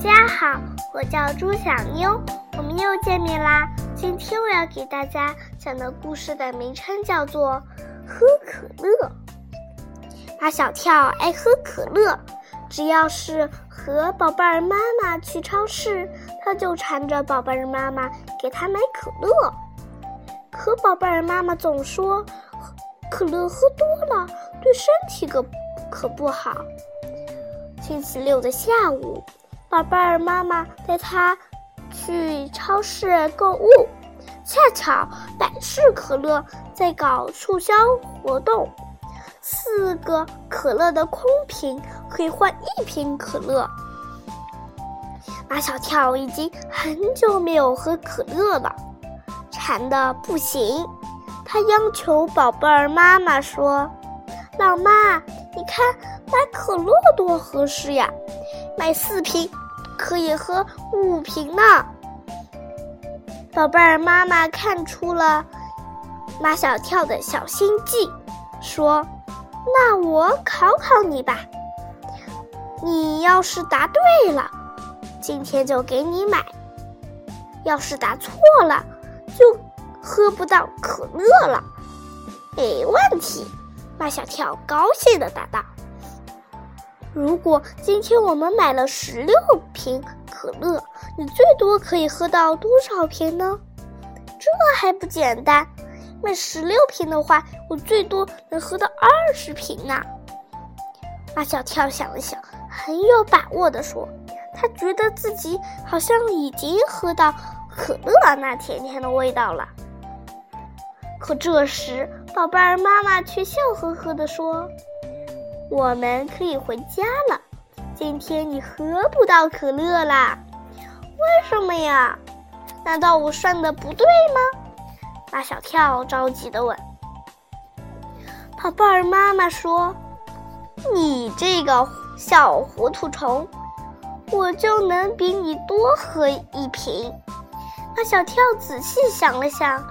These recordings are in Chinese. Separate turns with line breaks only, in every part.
家好，我叫朱小妞，我们又见面啦。今天我要给大家讲的故事的名称叫做《喝可乐》。马小跳爱喝可乐，只要是和宝贝儿妈妈去超市，他就缠着宝贝儿妈妈给他买可乐。可宝贝儿妈妈总说，可乐喝多了对身体可可不好。星期六的下午，宝贝儿妈妈带他去超市购物，恰巧百事可乐在搞促销活动，四个可乐的空瓶可以换一瓶可乐。马小跳已经很久没有喝可乐了，馋的不行，他央求宝贝儿妈妈说：“老妈，你看。”买可乐多合适呀！买四瓶可以喝五瓶呢。宝贝儿，妈妈看出了马小跳的小心计，说：“那我考考你吧。你要是答对了，今天就给你买；要是答错了，就喝不到可乐了。”没问题，马小跳高兴的答道。如果今天我们买了十六瓶可乐，你最多可以喝到多少瓶呢？这还不简单，买十六瓶的话，我最多能喝到二十瓶呢。马小跳想了想，很有把握地说：“他觉得自己好像已经喝到可乐那甜甜的味道了。”可这时，宝贝儿妈妈却笑呵呵地说。我们可以回家了。今天你喝不到可乐啦？为什么呀？难道我算的不对吗？马小跳着急的问。宝贝儿妈妈说：“你这个小糊涂虫，我就能比你多喝一瓶。”马小跳仔细想了想，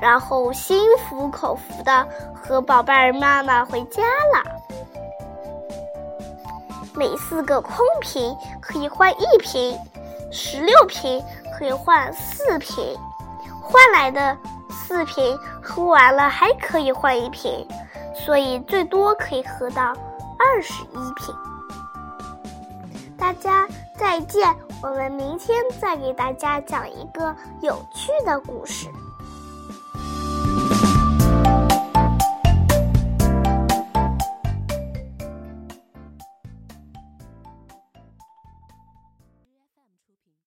然后心服口服的和宝贝儿妈妈回家了。每四个空瓶可以换一瓶，十六瓶可以换四瓶，换来的四瓶喝完了还可以换一瓶，所以最多可以喝到二十一瓶。大家再见，我们明天再给大家讲一个有趣的故事。